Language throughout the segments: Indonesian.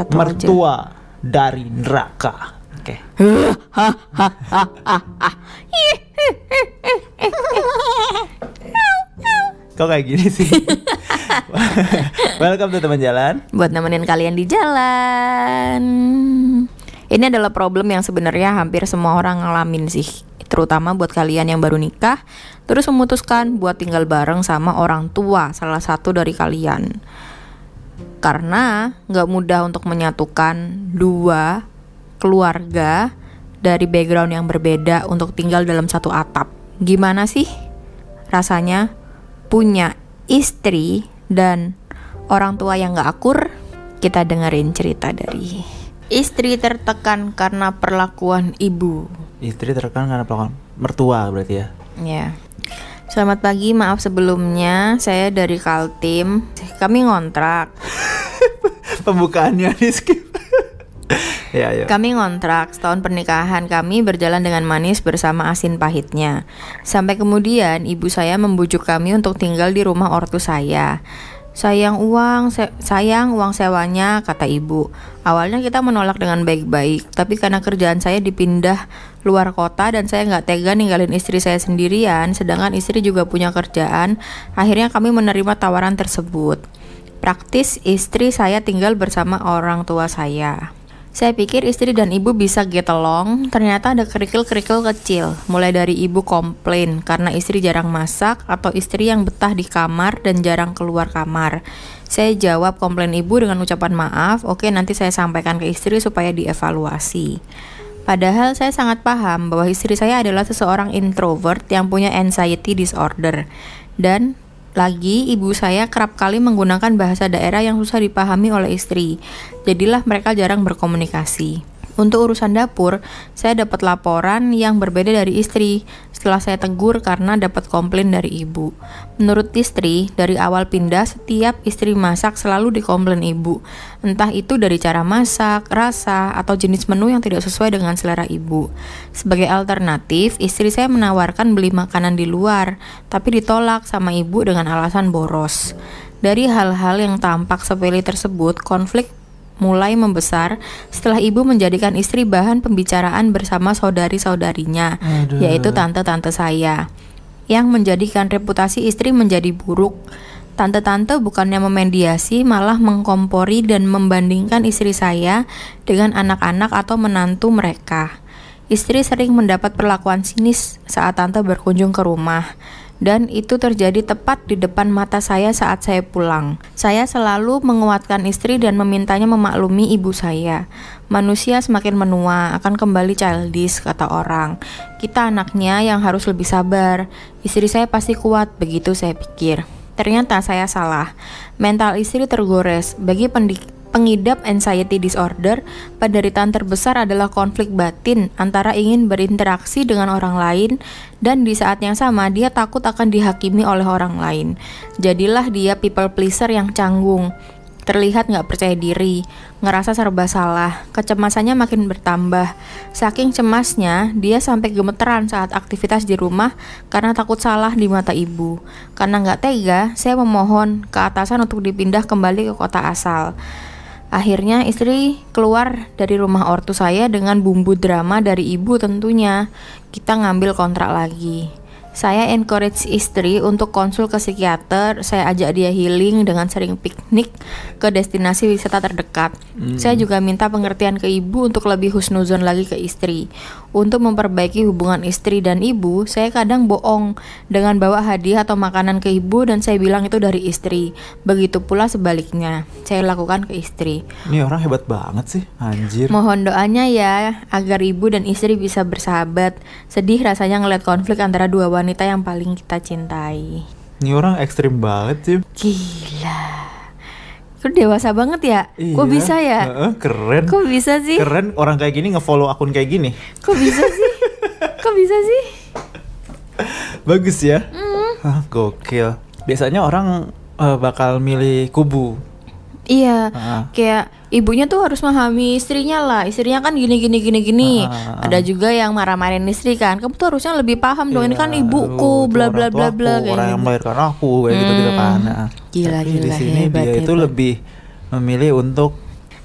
Aja. mertua dari neraka. Oke. Kok kayak gini sih? Welcome to teman jalan. buat nemenin kalian di jalan. Ini adalah problem yang sebenarnya hampir semua orang ngalamin sih, terutama buat kalian yang baru nikah, terus memutuskan buat tinggal bareng sama orang tua salah satu dari kalian. Karena nggak mudah untuk menyatukan dua keluarga dari background yang berbeda untuk tinggal dalam satu atap. Gimana sih rasanya punya istri dan orang tua yang gak akur? Kita dengerin cerita dari istri tertekan karena perlakuan ibu. Istri tertekan karena pelakon mertua berarti ya. Ya. Selamat pagi, maaf sebelumnya. Saya dari Kaltim. Kami ngontrak. Pembukaannya di skip. ya, ya. Kami ngontrak, setahun pernikahan kami berjalan dengan manis bersama asin pahitnya. Sampai kemudian ibu saya membujuk kami untuk tinggal di rumah ortu saya. Sayang uang, se- sayang uang sewanya, kata ibu. Awalnya kita menolak dengan baik-baik, tapi karena kerjaan saya dipindah luar kota dan saya nggak tega ninggalin istri saya sendirian, sedangkan istri juga punya kerjaan, akhirnya kami menerima tawaran tersebut. Praktis istri saya tinggal bersama orang tua saya. Saya pikir istri dan ibu bisa get along, ternyata ada kerikil-kerikil kecil. Mulai dari ibu komplain karena istri jarang masak atau istri yang betah di kamar dan jarang keluar kamar. Saya jawab komplain ibu dengan ucapan maaf, oke nanti saya sampaikan ke istri supaya dievaluasi. Padahal saya sangat paham bahwa istri saya adalah seseorang introvert yang punya anxiety disorder. Dan lagi ibu saya kerap kali menggunakan bahasa daerah yang susah dipahami oleh istri. Jadilah mereka jarang berkomunikasi. Untuk urusan dapur, saya dapat laporan yang berbeda dari istri setelah saya tegur karena dapat komplain dari ibu. Menurut istri, dari awal pindah setiap istri masak selalu dikomplain ibu. Entah itu dari cara masak, rasa, atau jenis menu yang tidak sesuai dengan selera ibu. Sebagai alternatif, istri saya menawarkan beli makanan di luar, tapi ditolak sama ibu dengan alasan boros. Dari hal-hal yang tampak sepele tersebut, konflik mulai membesar setelah ibu menjadikan istri bahan pembicaraan bersama saudari-saudarinya, yaitu tante-tante saya, yang menjadikan reputasi istri menjadi buruk. Tante-tante bukannya memediasi, malah mengkompori dan membandingkan istri saya dengan anak-anak atau menantu mereka. Istri sering mendapat perlakuan sinis saat tante berkunjung ke rumah dan itu terjadi tepat di depan mata saya saat saya pulang. Saya selalu menguatkan istri dan memintanya memaklumi ibu saya. Manusia semakin menua akan kembali childish kata orang. Kita anaknya yang harus lebih sabar. Istri saya pasti kuat, begitu saya pikir. Ternyata saya salah. Mental istri tergores. Bagi pendik Pengidap anxiety disorder, penderitaan terbesar adalah konflik batin antara ingin berinteraksi dengan orang lain dan di saat yang sama dia takut akan dihakimi oleh orang lain. Jadilah dia people pleaser yang canggung, terlihat nggak percaya diri, ngerasa serba salah, kecemasannya makin bertambah. Saking cemasnya, dia sampai gemeteran saat aktivitas di rumah karena takut salah di mata ibu. Karena nggak tega, saya memohon ke atasan untuk dipindah kembali ke kota asal. Akhirnya istri keluar dari rumah ortu saya dengan bumbu drama dari ibu tentunya. Kita ngambil kontrak lagi. Saya encourage istri untuk konsul ke psikiater, saya ajak dia healing dengan sering piknik ke destinasi wisata terdekat. Saya juga minta pengertian ke ibu untuk lebih husnuzon lagi ke istri. Untuk memperbaiki hubungan istri dan ibu, saya kadang bohong dengan bawa hadiah atau makanan ke ibu dan saya bilang itu dari istri. Begitu pula sebaliknya, saya lakukan ke istri. Ini orang hebat banget sih, anjir. Mohon doanya ya agar ibu dan istri bisa bersahabat. Sedih rasanya ngeliat konflik antara dua wanita yang paling kita cintai. Ini orang ekstrim banget sih. Gila. Kok dewasa banget ya? Kok Iya. bisa ya? Keren. Kok bisa sih? Keren orang kayak gini ngefollow akun kayak gini. Kok bisa sih? Kok bisa sih? Bagus ya. Hah, gokil. Biasanya orang eh, bakal milih kubu. Iya, Ah. kayak ibunya tuh harus memahami istrinya lah. Istrinya kan gini gini gini gini. Ah. Ada juga yang marah-marahin istri kan. Kamu tuh harusnya lebih paham dong. Ini kan Iya, ibuku, lu, itu bla bla bla bla kayak orang yang gitu. melahirkan aku kayak gitu gitu kan. Nah, Gila, Tapi di gila, sini hebat, dia itu hebat. lebih memilih untuk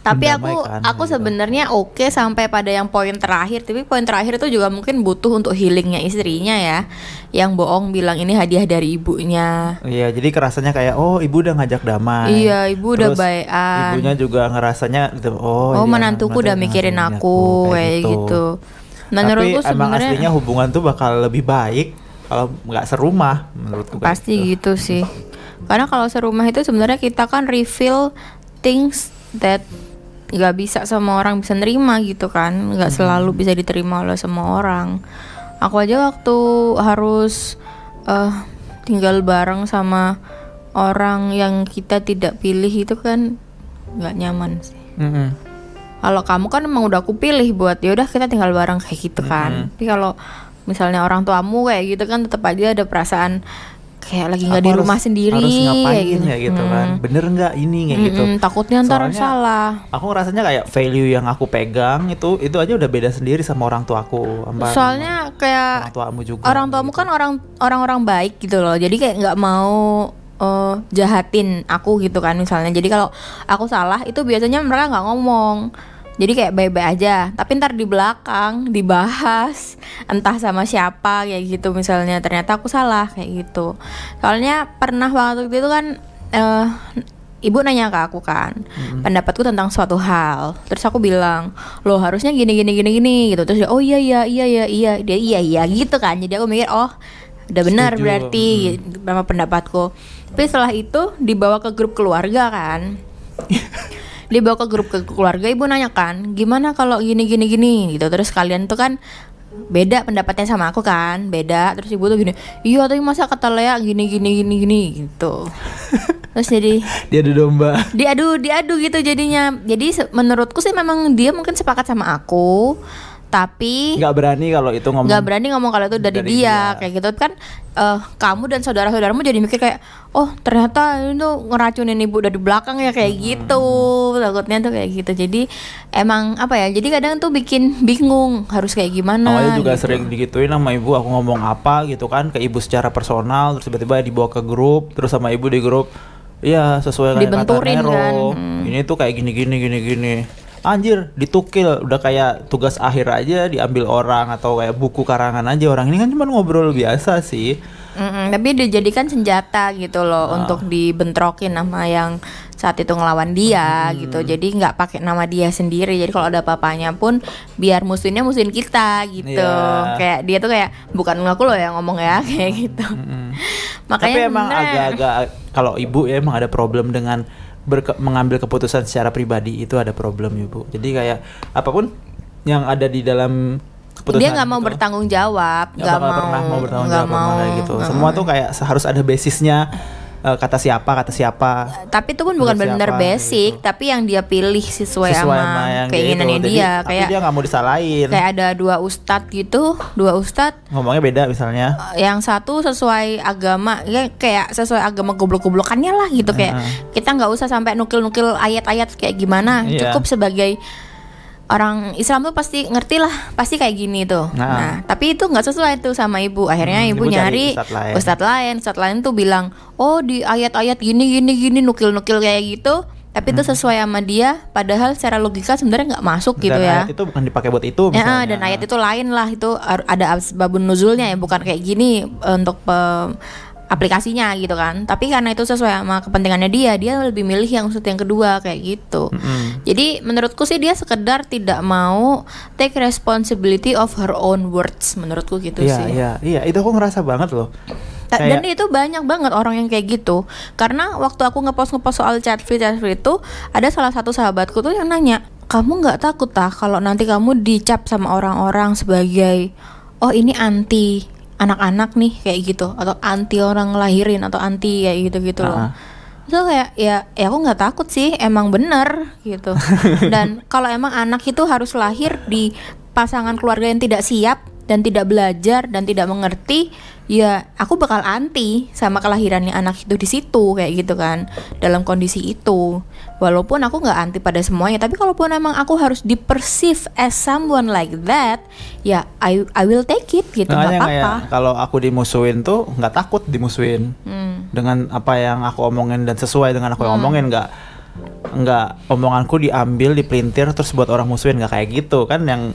tapi aku mendamaikan, aku gitu. sebenarnya oke sampai pada yang poin terakhir tapi poin terakhir itu juga mungkin butuh untuk healingnya istrinya ya yang bohong bilang ini hadiah dari ibunya Iya, jadi kerasanya kayak oh ibu udah ngajak damai. Iya, ibu udah Terus baekan. Ibunya juga ngerasanya gitu. Oh, oh iya, menantuku udah mikirin aku kayak gitu menurutku Tapi emang aslinya sebenarnya hubungan tuh bakal lebih baik kalau nggak serumah menurutku. pasti gitu. gitu sih karena kalau serumah itu sebenarnya kita kan reveal things that nggak bisa semua orang bisa nerima gitu kan. Nggak Hmm. selalu bisa diterima oleh semua orang. Aku aja waktu harus eh, tinggal bareng sama orang yang kita tidak pilih itu kan nggak nyaman sih. Mm-mm. kalau kamu kan emang udah aku pilih buat ya udah kita tinggal bareng kayak gitu kan. Tapi kalau misalnya orang tuamu kayak gitu kan tetap aja ada perasaan kayak lagi nggak Aku di harus- rumah sendiri harus ngapain kayak gitu, ya gitu kan. Hmm. Bener nggak ini kayak gitu. Mm-mm, takutnya ntar Soalnya- salah Aku rasanya kayak value yang aku pegang itu itu aja udah beda sendiri sama orang tuaku. sama soalnya orang kayak tuamu juga. orang tuamu kan orang orang-orang baik gitu loh jadi kayak nggak mau eh, jahatin aku gitu kan misalnya jadi kalau aku salah itu biasanya mereka nggak ngomong jadi kayak baik-baik aja. Tapi ntar di belakang dibahas entah sama siapa kayak gitu misalnya. Ternyata aku salah kayak gitu. Soalnya pernah waktu itu kan eh, ibu nanya ke aku kan pendapatku tentang suatu hal. Terus aku bilang lo harusnya gini gini gini gini gitu. Terus dia oh iya iya iya iya iya. Dia iya iya gitu kan. Jadi aku mikir oh udah benar Setuju. berarti sama pendapatku. Tapi setelah itu dibawa ke grup keluarga kan dibawa ke grup ke keluarga ibu nanya kan gimana kalau gini gini gini? Gitu. Terus kalian tuh kan beda pendapatnya sama aku kan beda. Terus ibu tuh gini iya tapi masa kata Lea gini gini gini gini? Gitu. Terus jadi Dia ada domba. diadu diadu gitu jadinya. Jadi menurutku sih memang dia mungkin sepakat sama aku tapi Nggak berani kalau itu ngomong. nggak berani ngomong kalau itu dari, Dari dia. dia. kayak gitu kan eh, kamu dan saudara-saudaramu jadi mikir kayak oh ternyata itu ngeracunin ibu dari belakang ya kayak gitu takutnya tuh kayak gitu jadi emang apa ya jadi kadang tuh bikin bingung harus kayak gimana Awalnya juga gitu. sering digituin sama ibu aku ngomong apa gitu kan ke ibu secara personal terus tiba-tiba dibawa ke grup terus sama ibu di grup iya sesuai kayak kata Nero kan, hmm. ini tuh kayak gini gini gini gini anjir ditukil udah kayak tugas akhir aja diambil orang atau kayak buku karangan aja orang ini kan cuma ngobrol biasa sih Mm-mm, tapi dijadikan senjata gitu loh Ah. untuk dibentrokin sama yang saat itu ngelawan dia Hmm. gitu jadi nggak pakai nama dia sendiri jadi kalau ada apa-apanya pun biar musuhinnya musuhin kita gitu Iya. kayak dia tuh kayak bukan ngaku loh yang ngomong ya kayak gitu Mm-mm. makanya Tapi emang agak-agak kalau ibu ya emang ada problem dengan berke- mengambil keputusan secara pribadi itu ada problem ibu. Jadi kayak apa pun yang ada di dalam keputusan dia nggak mau gitu, bertanggung jawab nggak mau pernah mau bertanggung jawab mau, kayak gitu. Semua mau. tuh kayak harus ada basisnya eh, kata siapa kata siapa. tapi itu pun bukan benar basic gitu. tapi yang dia pilih sesuai, Sesuai sama, sama yang keinginannya gitu. Jadi, dia tapi kayak dia nggak mau disalahin. kayak ada dua ustadz gitu dua ustadz Ngomongnya beda misalnya. yang satu sesuai agama ya kayak sesuai agama goblok-goblokannya lah gitu kayak kita nggak usah sampai nukil-nukil ayat-ayat kayak gimana Iya. cukup sebagai orang Islam tuh pasti ngerti lah pasti kayak gini tuh. Nah. nah, tapi itu nggak sesuai tuh sama ibu. Akhirnya Hmm, ibu, ibu nyari ustadz lain. ustadz lain. Ustadz lain tuh bilang oh di ayat-ayat gini gini gini nukil-nukil kayak gitu. Tapi itu sesuai sama dia padahal secara logika sebenarnya nggak masuk gitu Hmm. dan ya. ayat itu bukan dipakai buat itu Ya, dan ayat itu lain lah. Itu ada asbabun nuzulnya ya bukan kayak gini eh, untuk pe- aplikasinya gitu kan. Tapi karena itu sesuai sama kepentingannya dia, dia lebih milih yang ustadz yang kedua kayak gitu. Mm-mm. Jadi menurutku sih dia sekedar tidak mau take responsibility of her own words menurutku gitu Iya, sih. iya, iya, itu aku ngerasa banget loh. Ta- Kayak- Dan itu banyak banget orang yang kayak gitu. Karena waktu aku ngepost ngepost soal chat free chat free itu ada salah satu sahabatku tuh yang nanya, kamu nggak takut tah kalau nanti kamu dicap sama orang-orang sebagai oh ini anti anak-anak nih kayak gitu. Atau anti orang ngelahirin atau anti kayak gitu gitu loh. So kayak ya ya aku nggak takut sih emang bener gitu. Dan kalau emang anak itu harus lahir di pasangan keluarga yang tidak siap dan tidak belajar dan tidak mengerti ya aku bakal anti sama kelahirannya anak itu di situ kayak gitu kan dalam kondisi itu. Walaupun aku nggak anti pada semuanya tapi kalaupun emang aku harus diperceive as someone like that ya I I will take it gitu nggak apa-apa. kalau aku dimusuhin tuh nggak takut dimusuhin. Hmm. dengan apa yang aku omongin dan sesuai dengan aku omongin nggak nggak omonganku diambil dipelintir terus buat orang musuhin nggak kayak gitu kan yang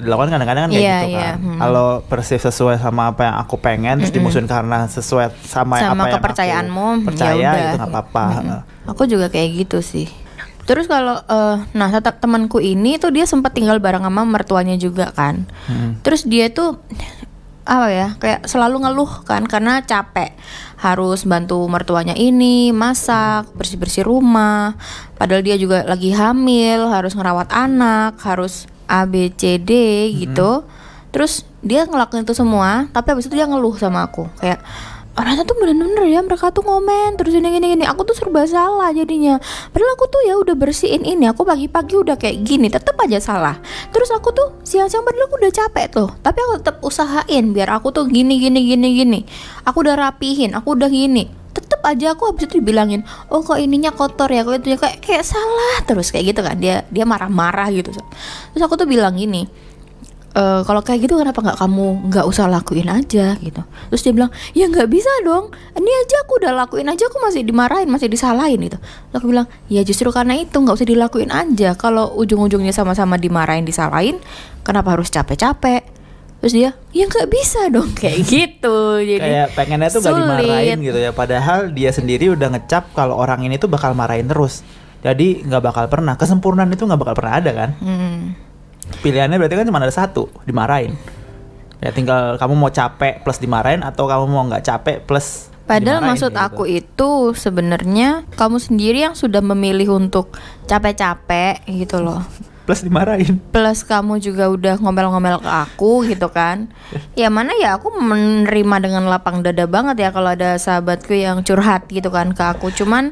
dilakukan kadang-kadang kan kayak Iya, gitu iya, kan hmm. kalau persis sesuai sama apa yang aku pengen terus dimusuhin karena sesuai sama, Sama apa yang aku kepercayaanmu, ya percaya udah. itu nggak apa-apa Aku juga kayak gitu sih. Terus kalau eh, nah tetap temanku ini tuh dia sempat tinggal bareng sama mertuanya juga kan. Hmm. Terus dia tuh apa ya kayak selalu ngeluh kan karena capek. Harus bantu mertuanya ini masak bersih bersih rumah. Padahal dia juga lagi hamil harus ngerawat anak harus A B C D gitu. Terus dia ngelakuin itu semua tapi habis itu dia ngeluh sama aku. Kayak orangnya tuh bener-bener ya mereka tuh ngomen terus ini gini gini aku tuh serba salah jadinya. Padahal aku tuh ya udah bersihin ini aku pagi-pagi udah kayak gini tetap aja salah. Terus aku tuh siang-siang padahal aku udah capek tuh tapi aku tetap usahain biar aku tuh gini gini gini gini. Aku udah rapihin aku udah gini. Tetap aja aku habis itu dibilangin oh kok ininya kotor ya kok itu kayak kayak salah. Terus kayak gitu kan dia dia marah-marah gitu. Terus aku tuh bilang gini "Eh, kalau kayak gitu kenapa nggak kamu nggak usah lakuin aja? Gitu. Terus dia bilang ya nggak bisa dong. Ini aja aku udah lakuin aja aku masih dimarahin masih disalahin gitu. Terus aku bilang ya justru karena itu nggak usah dilakuin aja. Kalau ujung-ujungnya sama-sama dimarahin disalahin kenapa harus capek-capek? Terus dia ya nggak bisa dong. Kayak gitu. Jadi kayak pengennya tuh gak sulit. dimarahin gitu ya. Padahal dia sendiri udah ngecap kalau orang ini tuh bakal marahin terus. Jadi nggak bakal pernah. Kesempurnaan itu nggak bakal pernah ada kan? Hmm. Pilihannya berarti kan cuma ada satu dimarahin ya tinggal kamu mau capek plus dimarahin atau kamu mau nggak capek plus Padahal maksud kayak aku gitu. itu sebenarnya kamu sendiri yang sudah memilih untuk capek-capek gitu loh. plus dimarahin Plus kamu juga udah ngomel-ngomel ke aku gitu kan. Ya mana ya aku menerima dengan lapang dada banget ya kalau ada sahabatku yang curhat gitu kan ke aku. Cuman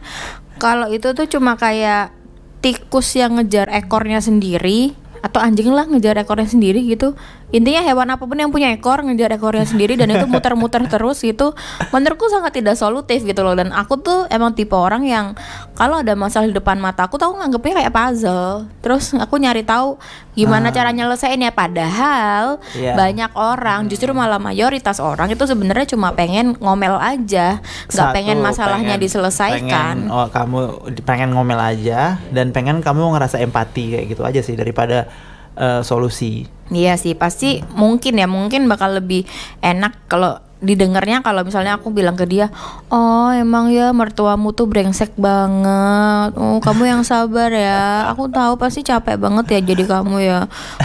kalau itu tuh cuma kayak tikus yang ngejar ekornya sendiri atau anjing lah ngejar ekornya sendiri gitu. Intinya hewan apa pun yang punya ekor ngejar ekornya sendiri dan itu muter-muter terus gitu. Menurutku sangat tidak solutif gitu loh. Dan aku tuh emang tipe orang yang kalau ada masalah di depan mata aku tuh aku nganggepnya kayak puzzle. Terus aku nyari tahu gimana Ah. cara nyelesainnya. Padahal Iya. banyak orang justru malah mayoritas orang itu sebenarnya cuma pengen ngomel aja. Nggak pengen masalahnya pengen- diselesaikan. pengen, oh kamu pengen ngomel aja dan pengen kamu ngerasa empati kayak gitu aja sih daripada eh, solusi. Iya sih pasti mungkin ya mungkin bakal lebih enak kalau didengarnya kalau misalnya aku bilang ke dia oh emang ya mertuamu tuh brengsek banget. Oh kamu yang sabar ya. Aku tahu pasti capek banget ya jadi kamu ya.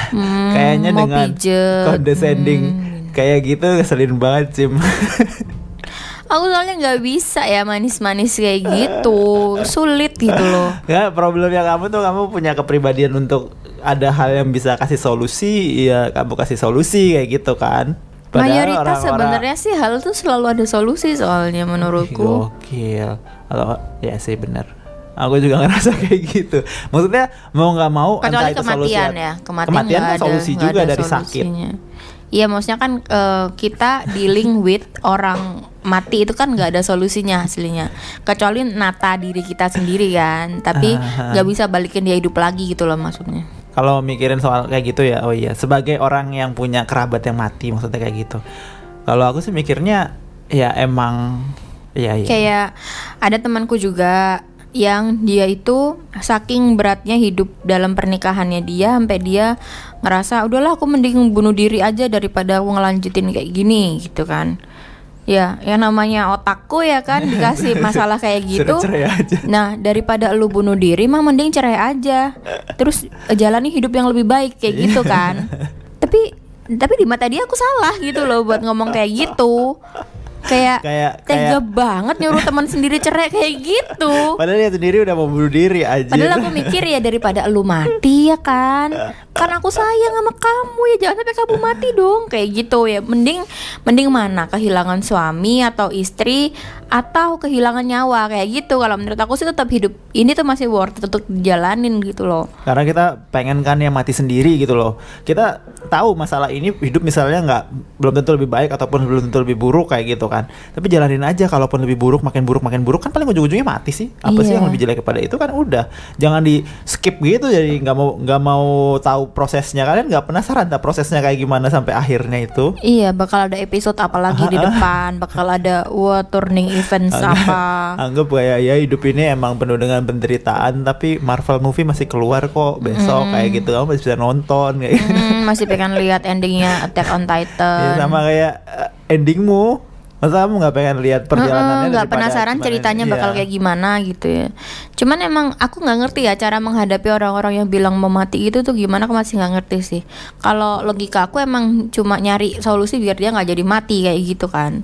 Hmm, kayaknya mau dengan pijet. condescending Hmm. kayak gitu ngeselin banget Cim. Aku soalnya nggak bisa ya manis-manis kayak gitu. Sulit gitu loh. Ya problemnya kamu tuh kamu punya kepribadian untuk ada hal yang bisa kasih solusi, ya kamu kasih solusi kayak gitu kan. mayoritas orang-orang- sebenarnya sih hal tuh selalu ada solusi soalnya menurutku Gokil. Kalau ya sih bener. Aku juga ngerasa kayak gitu. Maksudnya mau nggak mau kecuali entah itu kematian solusi- ya kematian, Kematian kan ada- solusi juga ada dari sakit. solusinya. Iya maksudnya kan eh, kita dealing with orang mati itu kan nggak ada solusinya aslinya kecuali nata diri kita sendiri kan tapi Ah, ah. nggak bisa balikin dia hidup lagi gitu loh maksudnya Kalau mikirin soal kayak gitu ya, oh iya, sebagai orang yang punya kerabat yang mati, maksudnya kayak gitu. Kalau aku sih mikirnya, ya emang, ya iya. kayak ada temanku juga yang dia itu saking beratnya hidup dalam pernikahannya dia sampai dia ngerasa udahlah aku mending bunuh diri aja daripada aku ngelanjutin kayak gini gitu kan ya yang namanya otakku ya kan dikasih masalah kayak gitu. cerai aja. nah daripada lu bunuh diri mah mending cerai aja. Terus eh, jalani hidup yang lebih baik kayak gitu kan. Tapi tapi di mata dia aku salah gitu loh buat ngomong kayak gitu kayak Kayak tega kayak banget nyuruh teman sendiri cerai kayak gitu. Padahal dia sendiri udah mau bunuh diri aja. Padahal aku mikir ya daripada lu mati ya kan? Kan aku sayang sama kamu ya Jangan sampai kamu mati dong. Kayak gitu ya. Mending mending mana? Kehilangan suami atau istri Atau kehilangan nyawa? Kayak gitu. Kalau menurut aku sih tetap hidup Ini tuh masih worth it untuk dijalanin gitu loh. Karena kita pengen kan yang mati sendiri gitu loh. Kita tahu masalah ini hidup misalnya nggak belum tentu lebih baik ataupun belum tentu lebih buruk kayak gitu kan. Tapi jalanin aja kalaupun lebih buruk makin buruk makin buruk kan paling ujung-ujungnya mati sih. Apa sih Iya. yang lebih jelek kepada itu kan udah. Jangan di skip gitu jadi nggak mau nggak mau tahu prosesnya kalian nggak penasaran tak prosesnya kayak gimana sampai akhirnya itu. Iya bakal ada episode apa lagi di Ah, ah. depan Bakal ada Wah turning event apa. Anggap kayak ya hidup ini emang penuh dengan penderitaan tapi Marvel movie masih keluar kok besok kayak gitu kamu masih bisa nonton kayak gitu. Hmm, masih pengen lihat endingnya Attack on Titan. Ya, sama kayak eh, endingmu masa kamu nggak pengen lihat perjalanannya nggak penasaran ceritanya iya. bakal kayak gimana gitu ya. Cuman emang aku nggak ngerti ya cara menghadapi orang-orang yang bilang mau mati itu tuh gimana aku masih nggak ngerti sih. Kalau logika aku emang cuma nyari solusi biar dia nggak jadi mati kayak gitu kan.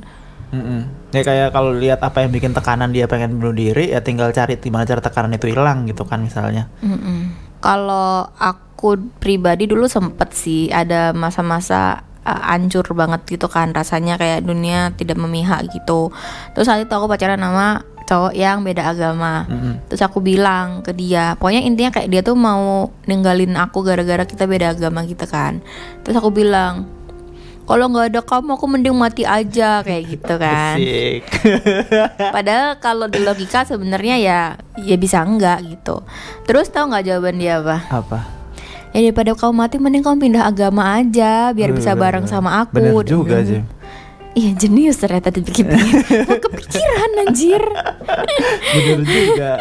Mm-mm. Ya kayak kalau lihat apa yang bikin tekanan dia pengen bunuh diri ya tinggal cari gimana cara tekanan itu hilang gitu kan misalnya. Mm-mm. Kalau aku pribadi dulu sempet sih ada masa-masa uh, hancur banget gitu kan rasanya kayak dunia tidak memihak gitu. Terus saat itu aku pacaran sama cowok yang beda agama. Mm-mm. Terus aku bilang ke dia, pokoknya intinya kayak dia tuh mau ninggalin aku gara-gara kita beda agama gitu kan. Terus aku bilang, kalau nggak ada kamu aku mending mati aja kayak gitu kan. Asik. Padahal kalau di logika sebenarnya ya ya bisa enggak gitu. Terus tahu nggak jawaban dia apa? apa? Ya daripada kamu mati mending kamu pindah agama aja biar bisa Bener, bareng bener. sama aku. Bener Dia juga, Jim. Iya jenius ternyata dipikir-pikir. Kok kepikiran anjir. Bener juga.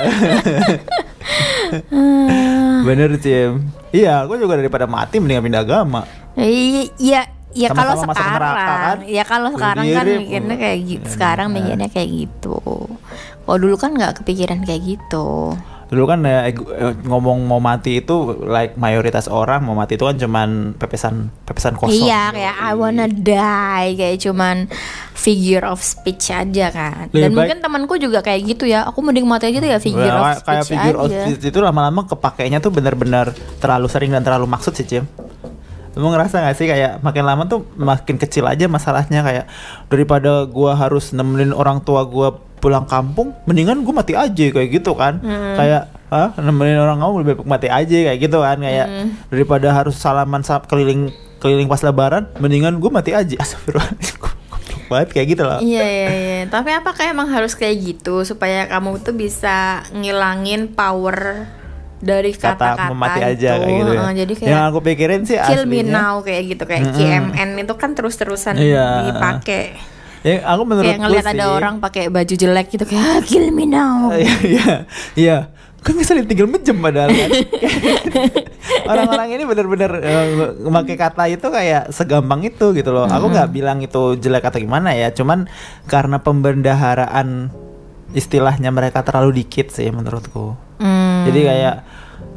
Ah. Bener Jim. Iya, aku juga daripada mati mendingan pindah agama. Iya, iya, ya kalau sekarang, kan? ya kalau sekarang kan mikirnya kayak gitu. Sekarang nah. mikirnya kayak gitu. Kalau dulu kan nggak kepikiran kayak gitu. Dulu kan ya, ngomong mau mati itu like mayoritas orang mau mati itu kan cuman pepesan pepesan kosong. Iya, kayak I wanna die, kayak cuman figure of speech aja kan. Lebih Dan baik- mungkin temanku juga kayak gitu ya. Aku mending mati aja tuh ya figure Ya, of kayak- kayak speech figure aja. of speech itu lama-lama kepakainya tuh bener-bener terlalu sering dan terlalu maksud sih Jim. Lu ngerasa gak sih kayak makin lama tuh makin kecil aja masalahnya kayak daripada gua harus nemenin orang tua gua pulang kampung, mendingan gua mati aja kayak gitu kan. Hmm. Kayak ah nemenin orang kamu lebih baik mati aja kayak gitu kan kayak Hmm. daripada harus salaman sa- keliling keliling pas lebaran, mendingan gua mati aja. Astagfirullahaladzim. Banget kayak gitu loh. Iya iya iya. Tapi apakah emang harus kayak gitu supaya kamu tuh bisa ngilangin power dari kata kata-kata mau mati itu. aja kayak gitu ya. Jadi kayak yang aku pikirin sih kill me now kayak gitu kayak Mm-mm. KMN itu kan terus-terusan Iya. dipakai. ya aku menurut kayak ngeliat ada orang pakai baju jelek gitu kayak "Ah, kill me now. Iya, iya, iya. Kan bisa tinggal menjem padahal kan. Orang-orang ini benar-benar eh, memakai kata itu kayak segampang itu gitu loh. Aku nggak bilang itu jelek atau gimana ya, cuman karena pembendaharaan istilahnya mereka terlalu dikit sih menurutku. Hmm. Jadi kayak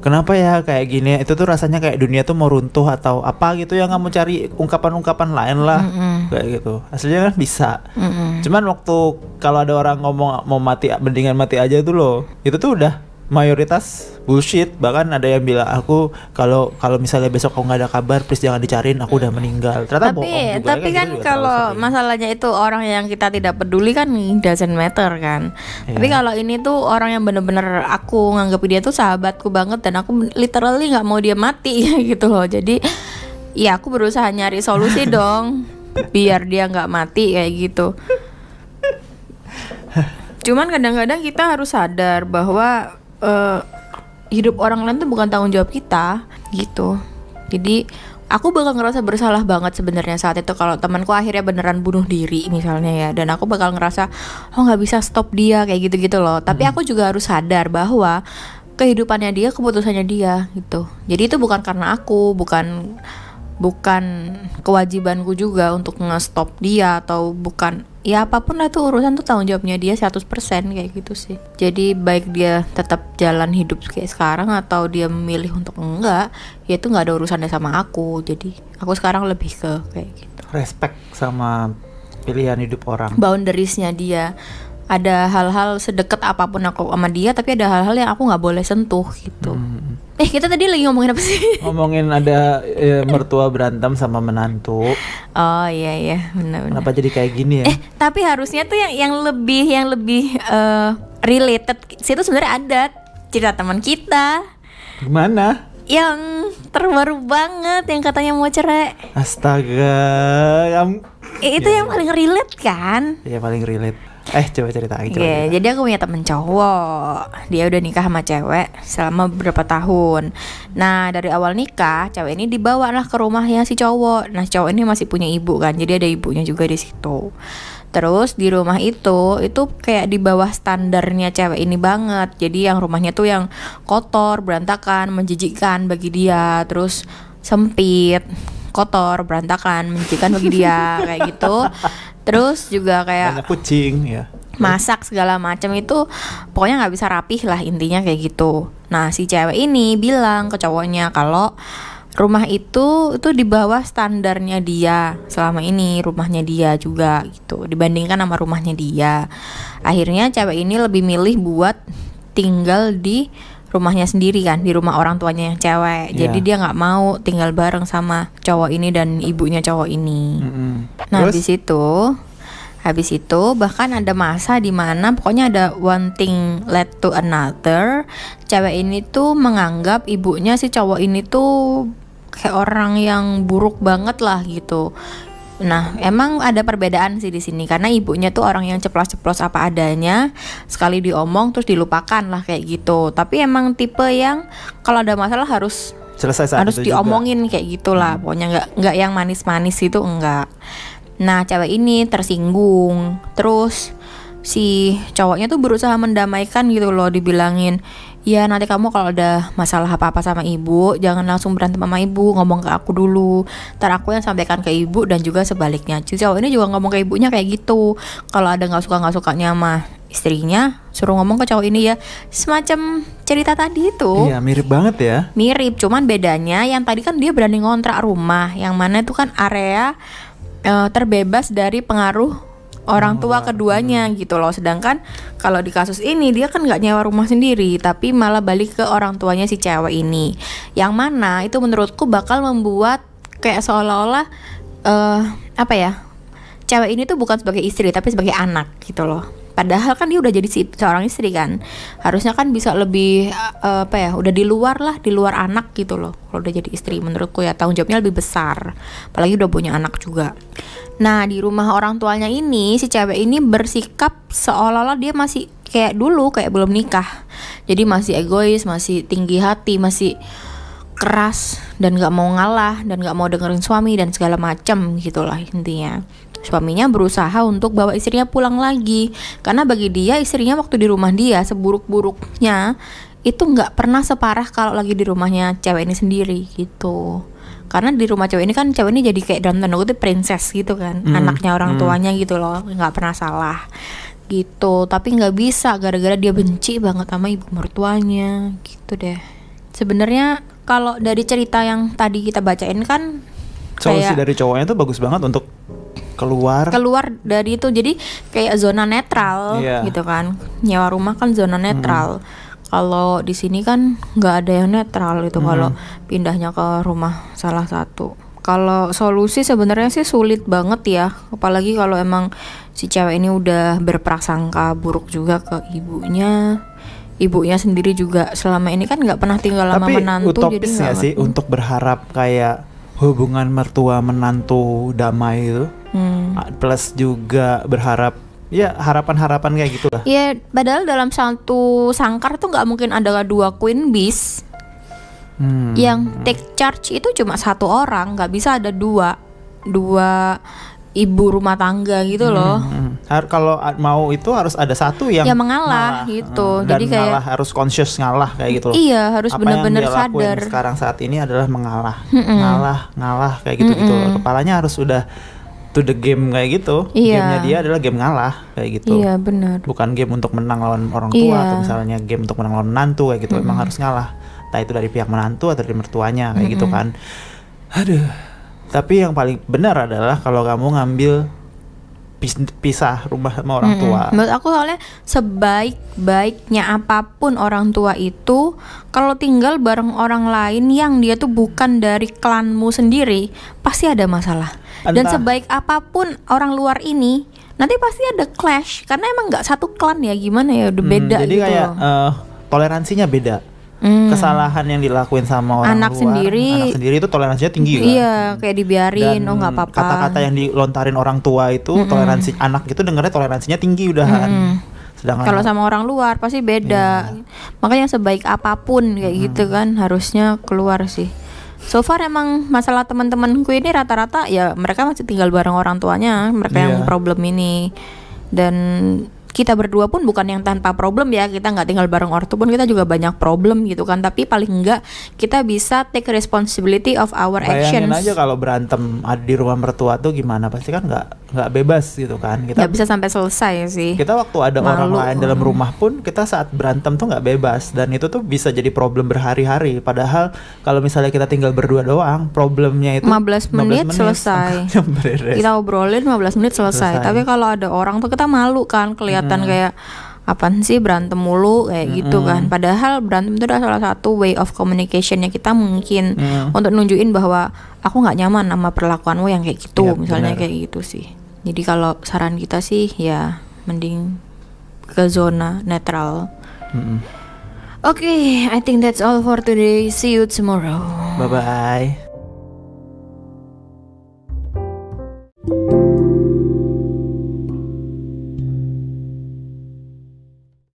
kenapa ya kayak gini? Itu tuh rasanya kayak dunia tuh mau runtuh atau apa gitu yang kamu cari ungkapan-ungkapan lain lah. Mm-mm. Kayak gitu. Aslinya kan bisa. Mm-mm. Cuman waktu kalau ada orang ngomong mau mati mendingan mati aja itu loh. Itu tuh udah mayoritas bullshit. Bahkan ada yang bilang aku kalau kalau misalnya besok aku nggak ada kabar, please jangan dicariin, aku udah meninggal. Ternyata bohong tapi juga. tapi kan juga kalau masalahnya itu orang yang kita tidak peduli kan doesn't matter kan Iya. tapi kalau ini tuh orang yang bener-bener aku nganggap dia tuh sahabatku banget dan aku literally nggak mau dia mati gitu loh jadi ya aku berusaha nyari solusi dong biar dia nggak mati kayak gitu cuman kadang-kadang kita harus sadar bahwa eh, hidup orang lain tuh bukan tanggung jawab kita gitu. Jadi aku bakal ngerasa bersalah banget sebenarnya saat itu kalau temanku akhirnya beneran bunuh diri misalnya ya. Dan aku bakal ngerasa oh nggak bisa stop dia kayak gitu gitu loh. Tapi aku juga harus sadar bahwa kehidupannya dia keputusannya dia gitu. Jadi itu bukan karena aku bukan bukan kewajibanku juga untuk nge-stop dia atau bukan ya apa pun lah itu urusan tuh tanggung jawabnya dia 100% kayak gitu sih. Jadi baik dia tetap jalan hidup kayak sekarang atau dia memilih untuk enggak ya itu nggak ada urusannya sama aku. Jadi aku sekarang lebih ke kayak gitu. Respect sama pilihan hidup orang. boundariesnya dia ada hal-hal sedekat apa pun aku sama dia tapi ada hal-hal yang aku nggak boleh sentuh gitu Hmm. eh kita tadi lagi ngomongin apa sih Ngomongin ada eh, mertua berantem sama menantu. oh iya iya benar-benar Kenapa jadi kayak gini ya? Eh, tapi harusnya tuh yang yang lebih yang lebih eh, related situ sebenarnya ada cerita teman kita Gimana? yang terbaru banget yang katanya mau cerai. Astaga, kamu Eh, itu yang paling relate kan? ya paling relate. Eh, coba ceritain coba. Oke, jadi aku punya temen cowok. Dia udah nikah sama cewek selama beberapa tahun. Nah, dari awal nikah, cewek ini dibawa lah ke rumahnya si cowok. Nah, cowok ini masih punya ibu kan, jadi ada ibunya juga di situ. Terus di rumah itu itu kayak di bawah standarnya cewek ini banget. Jadi yang rumahnya tuh yang kotor, berantakan, menjijikkan bagi dia. Terus sempit, kotor, berantakan, menjijikkan bagi dia kayak gitu. Terus juga kayak Banyak kucing ya. masak segala macam itu pokoknya nggak bisa rapih lah intinya kayak gitu. Nah si cewek ini bilang ke cowoknya kalau rumah itu itu di bawah standarnya dia selama ini rumahnya dia juga gitu dibandingkan sama rumahnya dia. Akhirnya cewek ini lebih milih buat tinggal di rumahnya sendiri kan di rumah orang tuanya yang cewek. Jadi Iya. dia nggak mau tinggal bareng sama cowok ini dan ibunya cowok ini. Mm-mm. Nah, Terus? habis itu habis itu bahkan ada masa di mana pokoknya ada one thing led to another. Cewek ini tuh menganggap ibunya si cowok ini tuh kayak orang yang buruk banget lah gitu. Nah, emang ada perbedaan sih di sini karena ibunya tuh orang yang ceplos-ceplos apa adanya, sekali diomong terus dilupakan lah kayak gitu. Tapi emang tipe yang kalau ada masalah harus Selesai saat harus itu juga. diomongin kayak gitulah pokoknya nggak nggak yang manis-manis itu enggak nah cewek ini tersinggung terus si cowoknya tuh berusaha mendamaikan gitu loh dibilangin ya nanti kamu kalau ada masalah apa-apa sama ibu jangan langsung berantem sama ibu ngomong ke aku dulu. Ntar aku yang sampaikan ke ibu dan juga sebaliknya. Si cowok ini juga ngomong ke ibunya kayak gitu. Kalau ada nggak suka nggak sukanya sama istrinya suruh ngomong ke cowok ini ya. Semacam cerita tadi itu. Iya, mirip banget ya. mirip cuman bedanya yang tadi kan dia berani ngontrak rumah. Yang mana itu kan area eh, terbebas dari pengaruh orang tua keduanya gitu loh. Sedangkan kalau di kasus ini dia kan nggak nyewa rumah sendiri tapi malah balik ke orang tuanya si cewek ini. Yang mana itu menurutku bakal membuat kayak seolah-olah eh apa ya cewek ini tuh bukan sebagai istri tapi sebagai anak gitu loh padahal kan dia udah jadi seorang istri kan. Harusnya kan bisa lebih eh, apa ya udah di luar lah di luar anak gitu loh kalau udah jadi istri menurutku ya. Tanggung jawabnya lebih besar. Apalagi udah punya anak juga. Nah di rumah orang tuanya ini si cewek ini bersikap seolah-olah dia masih kayak dulu kayak belum nikah. Jadi masih egois masih tinggi hati masih keras dan nggak mau ngalah dan nggak mau dengerin suami dan segala macam gitulah intinya suaminya berusaha untuk bawa istrinya pulang lagi. Karena bagi dia istrinya waktu di rumah dia seburuk-buruknya itu nggak pernah separah kalau lagi di rumahnya cewek ini sendiri gitu. Karena di rumah cewek ini kan cewek ini jadi kayak dalam tanda kutip princess gitu kan. Hmm, anaknya orang hmm. tuanya gitu loh nggak pernah salah gitu. Tapi nggak bisa gara-gara dia benci banget sama ibu mertuanya gitu deh. Sebenarnya kalau dari cerita yang tadi kita bacain kan Solusi kayak dari cowoknya tuh bagus banget untuk keluar. keluar dari itu jadi kayak zona netral Iya. gitu kan nyewa rumah kan zona netral kalau di sini kan nggak ada yang netral itu kalau pindahnya ke rumah salah satu kalau solusi sebenarnya sih sulit banget ya apalagi kalau emang si cewek ini udah berprasangka buruk juga ke ibunya ibunya sendiri juga selama ini kan nggak pernah tinggal sama Tapi menantu jadi ya sih ngerti. untuk berharap kayak hubungan mertua menantu damai itu. Hmm. Ah, Plus juga berharap ya harapan-harapan kayak gitu lah. Ya, padahal dalam satu sangkar tuh nggak mungkin ada dua queen bees. Hmm. Yang take charge itu cuma satu orang, nggak bisa ada dua, dua ibu rumah tangga gitu loh. Hmm. Kalau mau itu harus ada satu yang Ya mengalah gitu. Hmm. Jadi Dan kayak ngalah harus conscious ngalah kayak gitu loh. iya harus benar-benar sadar. sekarang saat ini adalah mengalah, ngalah, ngalah kayak gitu gitu loh. Kepalanya harus udah to the game kayak gitu. Iya. Gamenya dia adalah game ngalah kayak gitu. Iya benar. Bukan game untuk menang lawan orang tua Iya. atau misalnya game untuk menang lawan menantu kayak gitu. Emang harus ngalah. Entah itu dari pihak menantu atau dari mertuanya kayak gitu kan. Aduh. Tapi yang paling benar adalah kalau kamu ngambil pis- pisah rumah sama orang tua. Mm-mm. Menurut aku soalnya sebaik-baiknya apa pun orang tua itu kalau tinggal bareng orang lain yang dia tuh bukan dari klanmu sendiri pasti ada masalah. Dan Entah- sebaik apa pun orang luar ini nanti pasti ada clash karena emang nggak satu klan ya gimana ya udah Hmm, beda jadi gitu. kayak loh. eh, toleransinya beda. Hmm. Kesalahan yang dilakuin sama orang Anak luar, sendiri- anak sendiri itu toleransinya tinggi kan. Iya, kayak dibiarin, Dan oh nggak apa-apa. Kata-kata yang dilontarin orang tua itu toleransi anak itu dengarnya toleransinya tinggi udahan. Sedangkan Kalau sama orang luar pasti beda. Iya. Makanya sebaik apa pun kayak Hmm. gitu kan harusnya keluar sih. So far emang masalah teman-temanku ini rata-rata ya mereka masih tinggal bareng orang tuanya, mereka yang Iya. problem ini. Dan kita berdua pun bukan yang tanpa problem ya, kita nggak tinggal bareng ortu pun kita juga banyak problem gitu kan. Tapi paling enggak kita bisa take responsibility of our Bayangin actions. aja kalau berantem ada di rumah mertua tuh gimana pasti kan nggak nggak bebas gitu kan kita Nggak bisa sampai selesai sih. kita waktu ada orang Malu. lain dalam rumah pun kita saat berantem tuh nggak bebas dan itu tuh bisa jadi problem berhari-hari padahal kalau misalnya kita tinggal berdua doang problemnya itu 15 menit selesai. setengah jam beres. kita obrolin 15 menit selesai. Selesai. Tapi kalau ada orang tuh kita malu kan, kelihatan kayak apaan sih berantem mulu kayak gitu kan. Padahal berantem itu adalah salah satu way of communicationnya kita mungkin Mm. untuk nunjukin bahwa aku nggak nyaman sama perlakuanmu yang kayak gitu, Iya, misalnya benar. kayak gitu sih. Jadi kalau saran kita sih ya mending ke zona netral. Mm-mm. Oke, I think that's all for today. See you tomorrow. bye bye